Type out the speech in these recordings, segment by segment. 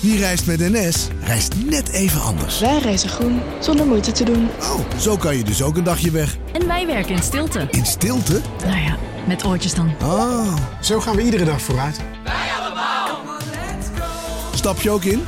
Wie reist met NS, reist net even anders. Wij reizen groen, zonder moeite te doen. Oh, zo kan je dus ook een dagje weg. En wij werken in stilte. In stilte? Nou ja, met oortjes dan. Ah. Zo gaan we iedere dag vooruit. Stap je ook in?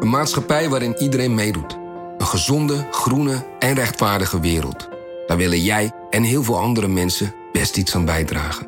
Een maatschappij waarin iedereen meedoet. Een gezonde, groene en rechtvaardige wereld. Daar willen jij en heel veel andere mensen best iets aan bijdragen.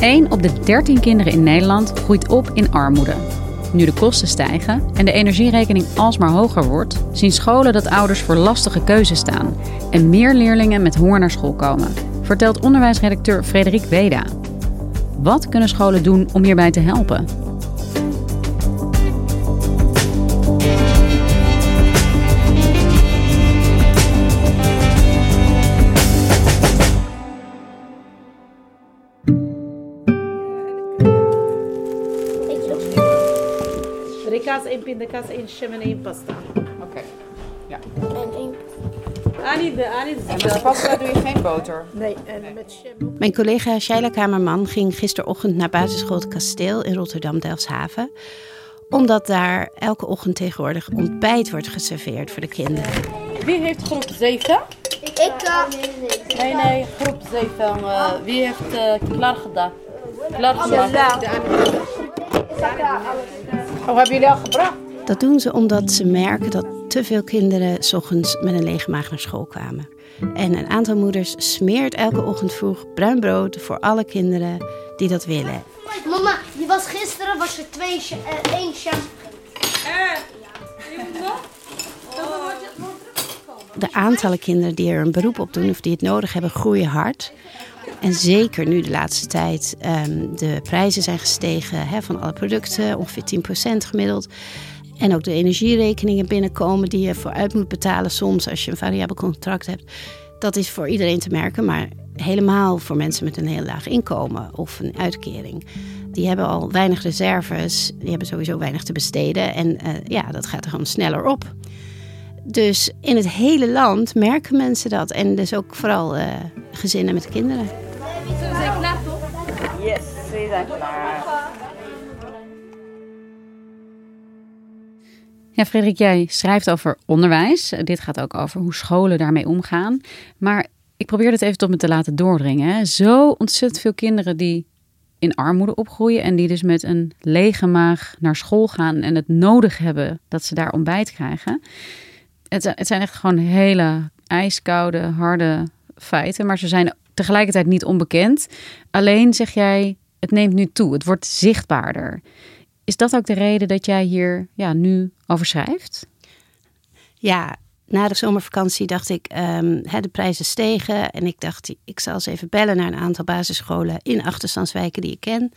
Eén op de 13 kinderen in Nederland groeit op in armoede. Nu de kosten stijgen en de energierekening alsmaar hoger wordt, zien scholen dat ouders voor lastige keuzes staan en meer leerlingen met honger naar school komen, vertelt onderwijsredacteur Frederik Weda. Wat kunnen scholen doen om hierbij te helpen? Één pindakaas, één shim en één pasta. Oké. Ja. En één... Annie, de, Annie de En met pasta doe je geen boter? Nee, en met shim... Mijn collega Shaila Kamerman ging gisterochtend naar basisschool Het Kasteel in Rotterdam-Delfshaven. Omdat daar elke ochtend tegenwoordig ontbijt wordt geserveerd voor de kinderen. Wie heeft groep 7? Ik. Nee, nee, groep 7. Uh, wie heeft uh, klaar gedaan? Klaar gemaakt? Oh, hebben jullie al gebracht? Dat doen ze omdat ze merken dat te veel kinderen s ochtends met een lege maag naar school kwamen. En een aantal moeders smeert elke ochtend vroeg bruin brood voor alle kinderen die dat willen. Mama, je was gisteren was er twee, uh, één shampoo. De aantallen kinderen die er een beroep op doen of die het nodig hebben, groeien hard. En zeker nu de laatste tijd um, de prijzen zijn gestegen van alle producten, ongeveer 10% gemiddeld. En ook de energierekeningen binnenkomen die je vooruit moet betalen soms als je een variabel contract hebt. Dat is voor iedereen te merken, maar helemaal voor mensen met een heel laag inkomen of een uitkering. Die hebben al weinig reserves, die hebben sowieso weinig te besteden en uh, ja, dat gaat er gewoon sneller op. Dus in het hele land merken mensen dat. En dus ook vooral uh, gezinnen met kinderen. Ze zijn klaar toch? Yes, ze zijn klaar. Ja, Frederik, jij schrijft over onderwijs. Dit gaat ook over hoe scholen daarmee omgaan. Maar ik probeer het even tot me te laten doordringen. Zo ontzettend veel kinderen die in armoede opgroeien en die dus met een lege maag naar school gaan en het nodig hebben dat ze daar ontbijt krijgen. Het, het zijn echt gewoon hele ijskoude, harde feiten, maar ze zijn tegelijkertijd niet onbekend. Alleen zeg jij, het neemt nu toe, het wordt zichtbaarder. Is dat ook de reden dat jij hier ja, nu over schrijft? Ja, na de zomervakantie dacht ik, um, de prijzen stegen. En ik dacht, ik zal eens even bellen naar een aantal basisscholen in achterstandswijken die ik ken.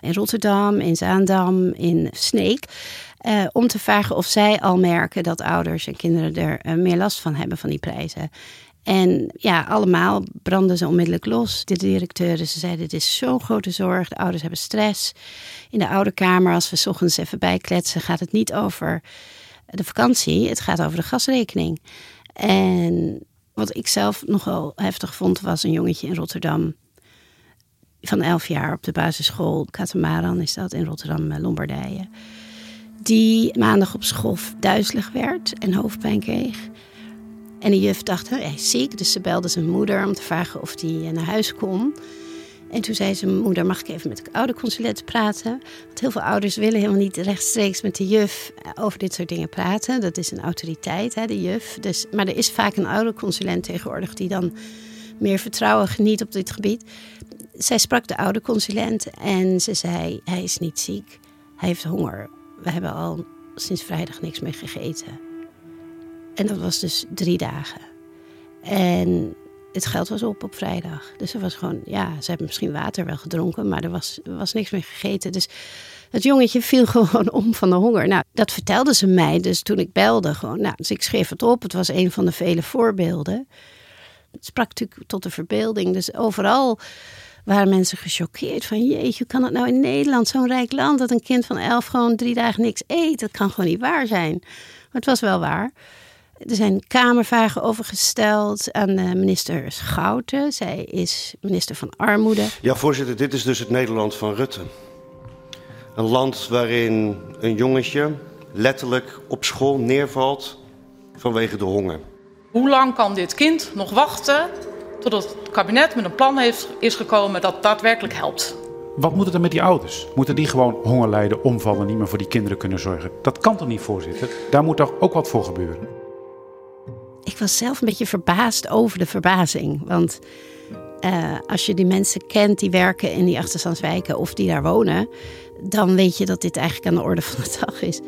In Rotterdam, in Zaandam, in Sneek. Uh, om te vragen of zij al merken dat ouders en kinderen er uh, meer last van hebben van die prijzen. En ja, allemaal brandden ze onmiddellijk los. De directeuren, ze zeiden, dit is zo'n grote zorg. De ouders hebben stress. In de ouderkamer, als we s ochtends even bijkletsen, gaat het niet over de vakantie. Het gaat over de gasrekening. En wat ik zelf nogal heftig vond, was een jongetje in Rotterdam. Van elf jaar op de basisschool. Katamaran is dat in Rotterdam, Lombardije. Die maandag op school duizelig werd en hoofdpijn kreeg. En de juf dacht, hij is ziek. Dus ze belde zijn moeder om te vragen of hij naar huis kon. En toen zei zijn moeder, mag ik even met de ouderconsulent praten? Want heel veel ouders willen helemaal niet rechtstreeks met de juf over dit soort dingen praten. Dat is een autoriteit, hè, de juf. Dus, maar er is vaak een ouderconsulent tegenwoordig die dan meer vertrouwen geniet op dit gebied. Zij sprak de ouderconsulent en ze zei, hij is niet ziek. Hij heeft honger. We hebben al sinds vrijdag niks meer gegeten. En dat was dus drie dagen. En het geld was op op vrijdag. Dus er was gewoon, ja, ze hebben misschien water wel gedronken, maar er was, was niks meer gegeten. Dus het jongetje viel gewoon om van de honger. Nou, dat vertelde ze mij dus toen ik belde. Gewoon. Nou, dus ik schreef het op. Het was een van de vele voorbeelden. Het sprak natuurlijk tot de verbeelding. Dus overal waren mensen gechoqueerd van... jeetje, hoe kan het nou in Nederland, zo'n rijk land... dat een kind van elf gewoon drie dagen niks eet? Dat kan gewoon niet waar zijn. Maar het was wel waar. Er zijn kamervragen over gesteld aan minister Schouten. Zij is minister van Armoede. Ja, voorzitter, dit is dus het Nederland van Rutte. Een land waarin een jongetje letterlijk op school neervalt vanwege de honger. Hoe lang kan dit kind nog wachten totdat het kabinet met een plan heeft, is gekomen dat daadwerkelijk helpt? Wat moet er dan met die ouders? Moeten die gewoon honger lijden, omvallen, niet meer voor die kinderen kunnen zorgen? Dat kan toch niet, voorzitter? Daar moet toch ook wat voor gebeuren? Ik was zelf een beetje verbaasd over de verbazing. Want uh, als je die mensen kent die werken in die achterstandswijken of die daar wonen, dan weet je dat dit eigenlijk aan de orde van de dag is.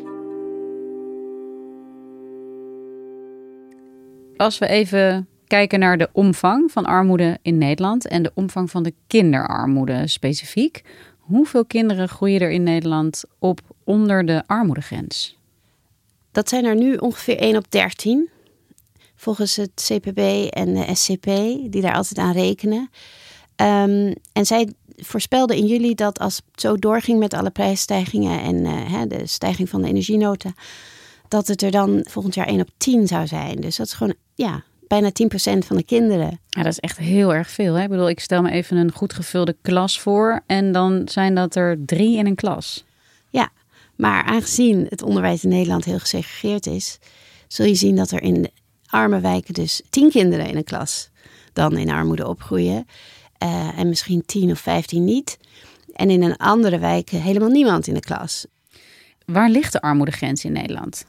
Als we even kijken naar de omvang van armoede in Nederland en de omvang van de kinderarmoede specifiek. Hoeveel kinderen groeien er in Nederland op onder de armoedegrens? Dat zijn er nu ongeveer 1 op 13 volgens het CPB en de SCP, die daar altijd aan rekenen. Um, en zij voorspelden in juli dat als het zo doorging met alle prijsstijgingen en uh, de stijging van de energienota, dat het er dan volgend jaar 1 op 10 zou zijn. Dus dat is gewoon, ja, bijna 10% van de kinderen. Ja, dat is echt heel erg veel. Hè? Ik bedoel, ik stel me even een goed gevulde klas voor en dan zijn dat er drie in een klas. Ja, maar aangezien het onderwijs in Nederland heel gesegregeerd is, zul je zien dat er in arme wijken dus tien kinderen in een klas dan in armoede opgroeien. Uh, en misschien tien of vijftien niet. En in een andere wijk helemaal niemand in de klas. Waar ligt de armoedegrens in Nederland?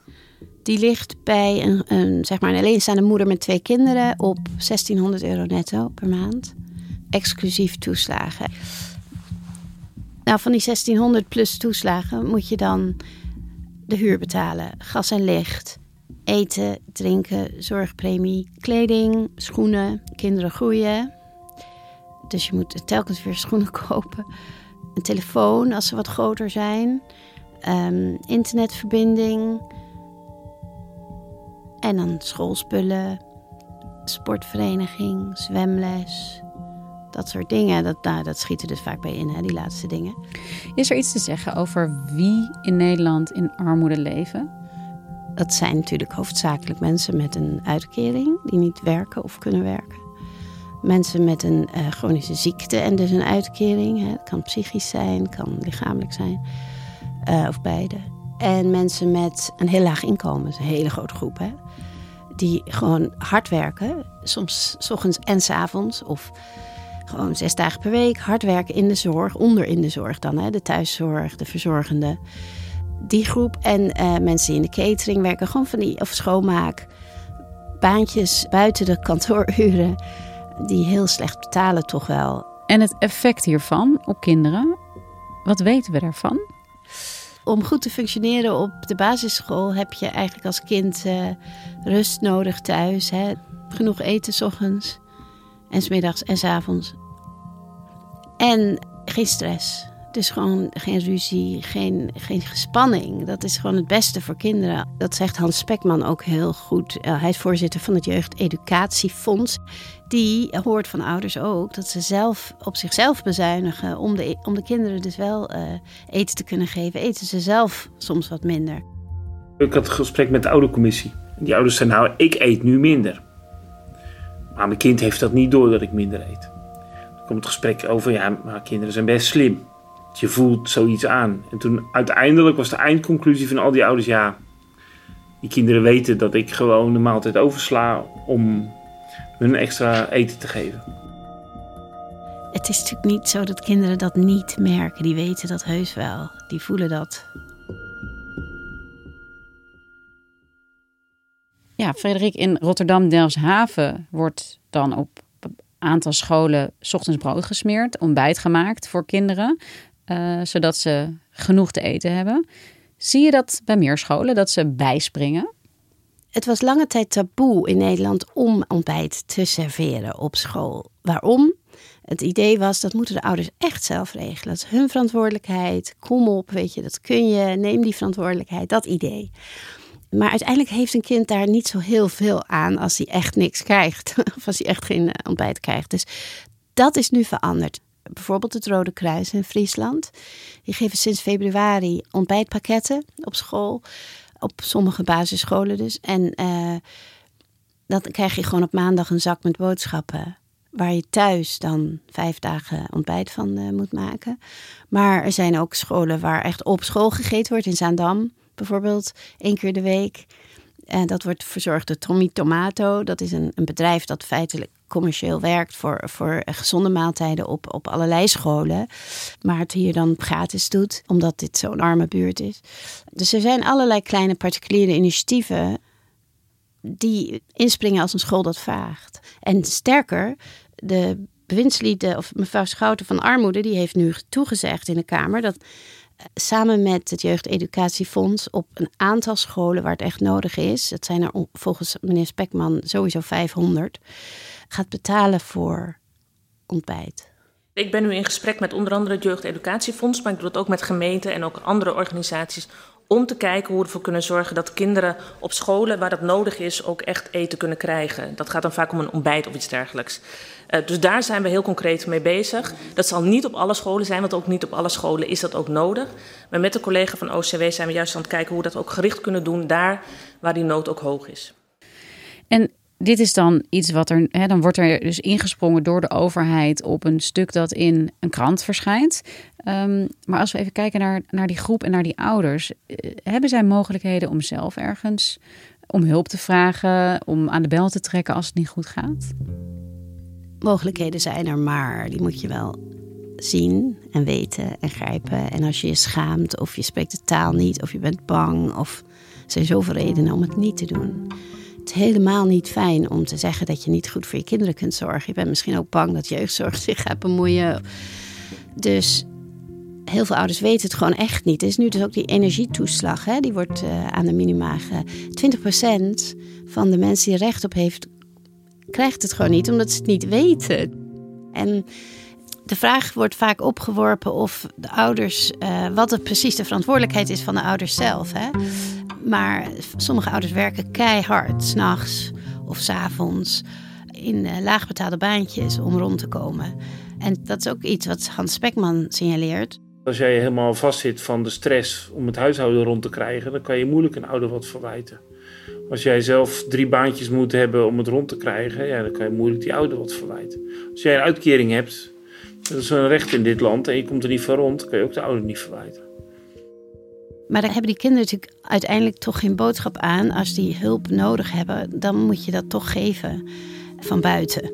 Die ligt bij een, een, zeg maar een alleenstaande moeder met twee kinderen op 1600 euro netto per maand. Exclusief toeslagen. Nou, van die 1600 plus toeslagen moet je dan de huur betalen, gas en licht, eten, drinken, zorgpremie, kleding, schoenen. Kinderen groeien. Dus je moet telkens weer schoenen kopen. Een telefoon als ze wat groter zijn. Um, internetverbinding. En dan schoolspullen, sportvereniging, zwemles. Dat soort dingen, dat, nou, dat schiet er dus vaak bij in, hè, die laatste dingen. Is er iets te zeggen over wie in Nederland in armoede leven? Dat zijn natuurlijk hoofdzakelijk mensen met een uitkering die niet werken of kunnen werken. Mensen met een uh, chronische ziekte en dus een uitkering. Hè. Kan psychisch zijn, kan lichamelijk zijn, uh, of beide. En mensen met een heel laag inkomen, dat is een hele grote groep. Hè. Die gewoon hard werken, soms s ochtends en s avonds. Of gewoon zes dagen per week hard werken in de zorg, onder in de zorg dan. Hè. De thuiszorg, de verzorgende die groep en uh, mensen in de catering werken gewoon van die, of schoonmaak, baantjes buiten de kantooruren, die heel slecht betalen toch wel. En het effect hiervan op kinderen, wat weten we daarvan? Om goed te functioneren op de basisschool heb je eigenlijk als kind uh, rust nodig thuis. Hè? Genoeg eten s ochtends en smiddags en s avonds. En geen stress. Dus gewoon geen ruzie, geen, geen gespanning. Dat is gewoon het beste voor kinderen. Dat zegt Hans Spekman ook heel goed. Uh, hij is voorzitter van het Jeugdeducatiefonds. Die hoort van ouders ook dat ze zelf op zichzelf bezuinigen. Om de, om de kinderen dus wel uh, eten te kunnen geven. Eten ze zelf soms wat minder. Ik had een gesprek met de oudercommissie. Die ouders zeiden nou, ik eet nu minder. Maar mijn kind heeft dat niet door dat ik minder eet. Dan komt het gesprek over, ja, maar kinderen zijn best slim je voelt zoiets aan. En toen uiteindelijk was de eindconclusie van al die ouders: ja, die kinderen weten dat ik gewoon de maaltijd oversla om hun extra eten te geven. Het is natuurlijk niet zo dat kinderen dat niet merken. Die weten dat heus wel. Die voelen dat. Ja, Frederik, in Rotterdam-Delfshaven wordt dan op een aantal scholen ochtends brood gesmeerd, ontbijt gemaakt voor kinderen. Uh, zodat ze genoeg te eten hebben. Zie je dat bij meer scholen, dat ze bijspringen? Het was lange tijd taboe in Nederland om ontbijt te serveren op school. Waarom? Het idee was dat moeten de ouders echt zelf regelen. Dat is hun verantwoordelijkheid. Kom op, weet je, dat kun je. Neem die verantwoordelijkheid. Dat idee. Maar uiteindelijk heeft een kind daar niet zo heel veel aan als hij echt niks krijgt. Of als hij echt geen eh, ontbijt krijgt. Dus dat is nu veranderd. Bijvoorbeeld het Rode Kruis in Friesland. Die geven sinds februari ontbijtpakketten op school. Op sommige basisscholen dus. En uh, dan krijg je gewoon op maandag een zak met boodschappen. Waar je thuis dan vijf dagen ontbijt van uh, moet maken. Maar er zijn ook scholen waar echt op school gegeten wordt. In Zaandam bijvoorbeeld, één keer de week. En dat wordt verzorgd door Tommy Tomato. Dat is een, een bedrijf dat feitelijk commercieel werkt voor, voor gezonde maaltijden op, op allerlei scholen. Maar het hier dan gratis doet, omdat dit zo'n arme buurt is. Dus er zijn allerlei kleine particuliere initiatieven die inspringen als een school dat vraagt. En sterker, de bewindslieden of mevrouw Schouten van Armoede, die heeft nu toegezegd in de Kamer dat samen met het Jeugdeducatiefonds op een aantal scholen waar het echt nodig is, dat zijn er volgens meneer Spekman sowieso 500, gaat betalen voor ontbijt. Ik ben nu in gesprek met onder andere het Jeugdeducatiefonds, maar ik doe het ook met gemeenten en ook andere organisaties om te kijken hoe we ervoor kunnen zorgen dat kinderen op scholen waar dat nodig is ook echt eten kunnen krijgen. Dat gaat dan vaak om een ontbijt of iets dergelijks. Uh, dus daar zijn we heel concreet mee bezig. Dat zal niet op alle scholen zijn, want ook niet op alle scholen is dat ook nodig. Maar met de collega van OCW zijn we juist aan het kijken hoe we dat ook gericht kunnen doen daar waar die nood ook hoog is. En dit is dan iets wat er, hè, dan wordt er dus ingesprongen door de overheid op een stuk dat in een krant verschijnt. Um, maar als we even kijken naar, naar die groep en naar die ouders, eh, hebben zij mogelijkheden om zelf ergens om hulp te vragen, om aan de bel te trekken als het niet goed gaat? Mogelijkheden zijn er, maar die moet je wel zien en weten en grijpen. En als je je schaamt of je spreekt de taal niet of je bent bang of er zijn zoveel redenen om het niet te doen helemaal niet fijn om te zeggen dat je niet goed voor je kinderen kunt zorgen. Je bent misschien ook bang dat jeugdzorg zich gaat bemoeien. Dus heel veel ouders weten het gewoon echt niet. Er is nu dus ook die energietoeslag, hè? die wordt uh, aan de minima. 20% van de mensen die recht op heeft, krijgt het gewoon niet, omdat ze het niet weten. En de vraag wordt vaak opgeworpen of de ouders, uh, wat het precies de verantwoordelijkheid is van de ouders zelf. Hè? Maar sommige ouders werken keihard, s'nachts of s'avonds, in uh, laagbetaalde baantjes om rond te komen. En dat is ook iets wat Hans Spekman signaleert. Als jij helemaal vastzit van de stress om het huishouden rond te krijgen, dan kan je moeilijk een ouder wat verwijten. Als jij zelf drie baantjes moet hebben om het rond te krijgen, ja, dan kan je moeilijk die ouder wat verwijten. Als jij een uitkering hebt, dat is een recht in dit land en je komt er niet van rond, kan je ook de ouder niet verwijten. Maar dan hebben die kinderen natuurlijk uiteindelijk toch geen boodschap aan. Als die hulp nodig hebben, dan moet je dat toch geven van buiten.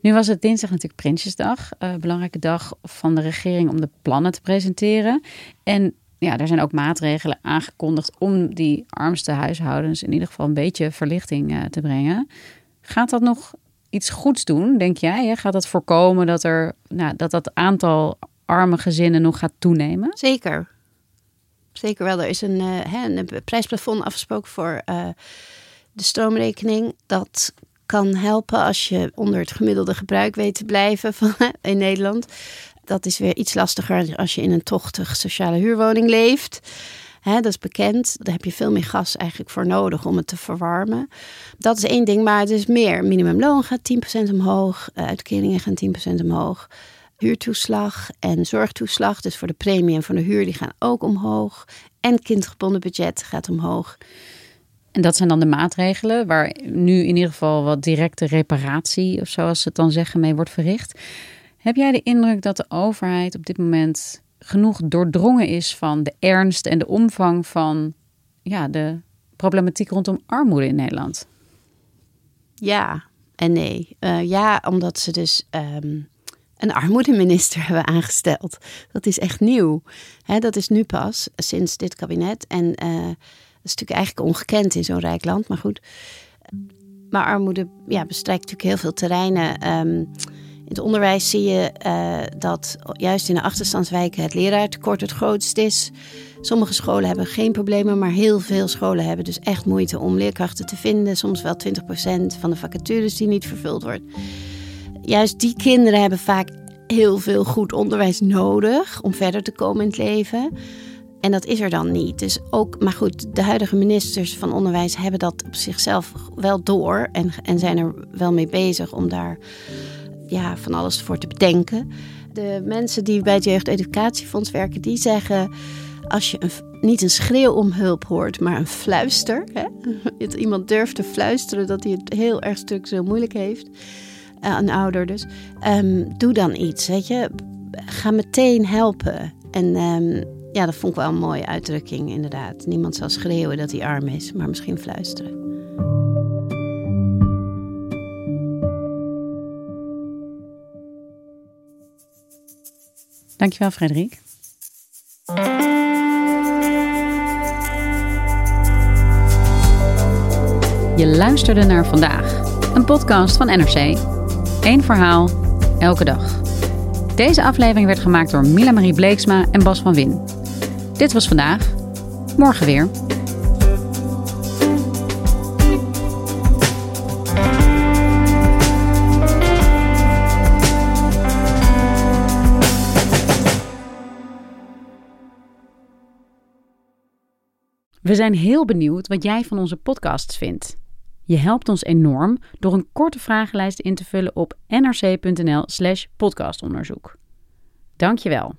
Nu was het dinsdag natuurlijk Prinsjesdag. Een belangrijke dag van de regering om de plannen te presenteren. En ja, er zijn ook maatregelen aangekondigd om die armste huishoudens in ieder geval een beetje verlichting uh, te brengen. Gaat dat nog iets goeds doen, denk jij? Gaat dat voorkomen dat er nou, dat, dat aantal arme gezinnen nog gaat toenemen? Zeker. Zeker wel. Er is een, uh, een prijsplafond afgesproken voor uh, de stroomrekening. Dat kan helpen als je onder het gemiddelde gebruik weet te blijven van, in Nederland. Dat is weer iets lastiger als je in een tochtig sociale huurwoning leeft. Dat is bekend. Daar heb je veel meer gas eigenlijk voor nodig om het te verwarmen. Dat is één ding, maar het is meer. Minimumloon gaat 10% omhoog, eh, uitkeringen gaan 10% omhoog. Huurtoeslag en zorgtoeslag, dus voor de premie en voor de huur, die gaan ook omhoog. En kindgebonden budget gaat omhoog. En dat zijn dan de maatregelen waar nu in ieder geval wat directe reparatie, of zoals ze het dan zeggen, mee wordt verricht. Heb jij de indruk dat de overheid op dit moment genoeg doordrongen is van de ernst en de omvang van ja, de problematiek rondom armoede in Nederland? Ja en nee. Uh, ja, omdat ze dus um, een armoedeminister hebben aangesteld. Dat is echt nieuw. Dat is nu pas, sinds dit kabinet. En uh, dat is natuurlijk eigenlijk ongekend in zo'n rijk land, maar goed. Maar armoede ja, bestrijkt natuurlijk heel veel terreinen. In het onderwijs zie je uh, dat juist in de achterstandswijken het leraartekort het grootst is. Sommige scholen hebben geen problemen, maar heel veel scholen hebben dus echt moeite om leerkrachten te vinden. Soms wel 20% van de vacatures die niet vervuld wordt. Juist die kinderen hebben vaak heel veel goed onderwijs nodig om verder te komen in het leven. En dat is er dan niet. Dus ook, maar goed, de huidige ministers van onderwijs hebben dat op zichzelf wel door en, en zijn er wel mee bezig om daar ja, van alles voor te bedenken. De mensen die bij het Jeugdeducatiefonds werken, die zeggen als je een, niet een schreeuw om hulp hoort, maar een fluister. Hè? Dat iemand durft te fluisteren dat hij het heel erg structureel moeilijk heeft. Uh, een ouder dus. Um, doe dan iets, weet je. Ga meteen helpen. En um, ja, dat vond ik wel een mooie uitdrukking, inderdaad. Niemand zal schreeuwen dat hij arm is, maar misschien fluisteren. Dankjewel, Frederik. Je luisterde naar vandaag, een podcast van NRC. Eén verhaal, elke dag. Deze aflevering werd gemaakt door Mila Marie Bleeksma en Bas van Win. Dit was vandaag. Morgen weer. We zijn heel benieuwd wat jij van onze podcasts vindt. Je helpt ons enorm door een korte vragenlijst in te vullen op nrc.nl/slash podcastonderzoek. Dank je wel.